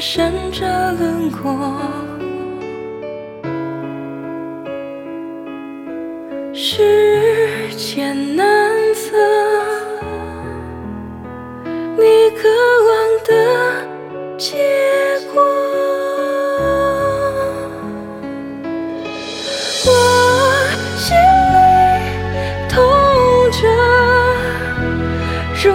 闪着轮廓，时间难测，你渴望的结果。我心里痛着，如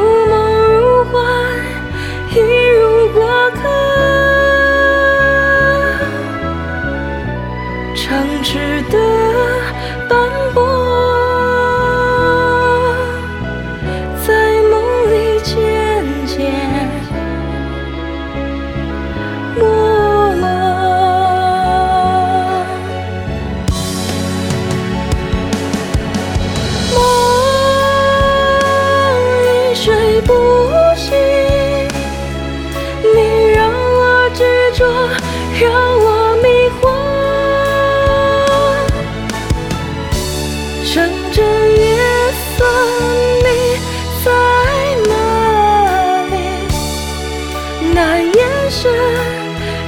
那眼神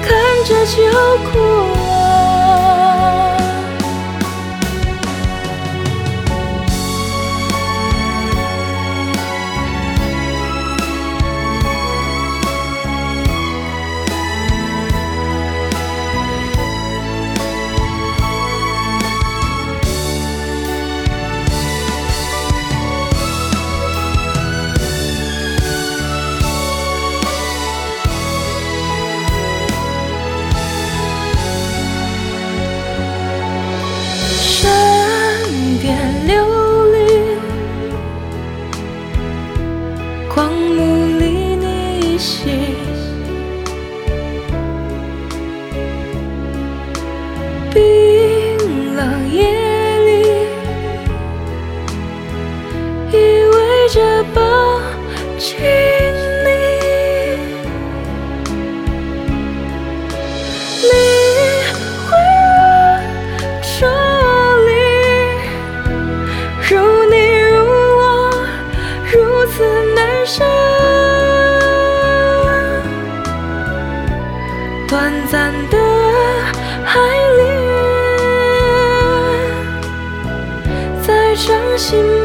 看着就哭。夜里，依偎着抱紧你。你会让这里如你如我如此难舍，短暂的心。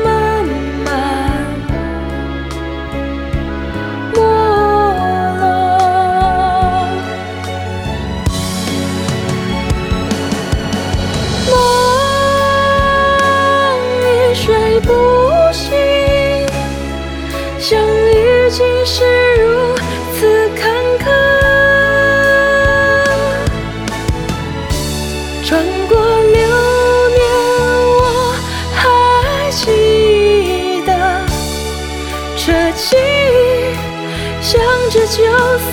的记忆想着就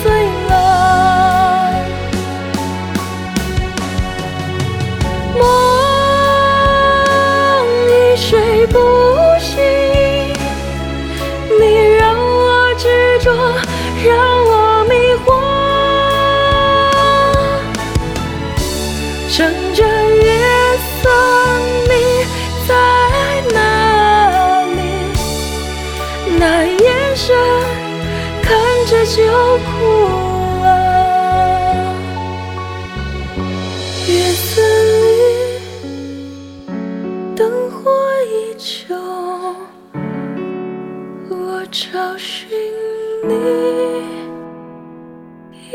碎了。那眼神看着就哭了月色里灯火依旧我找寻你一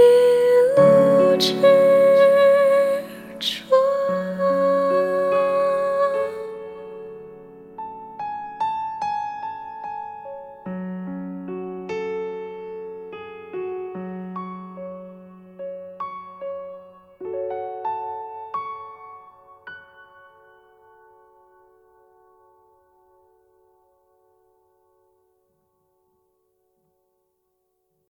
路痴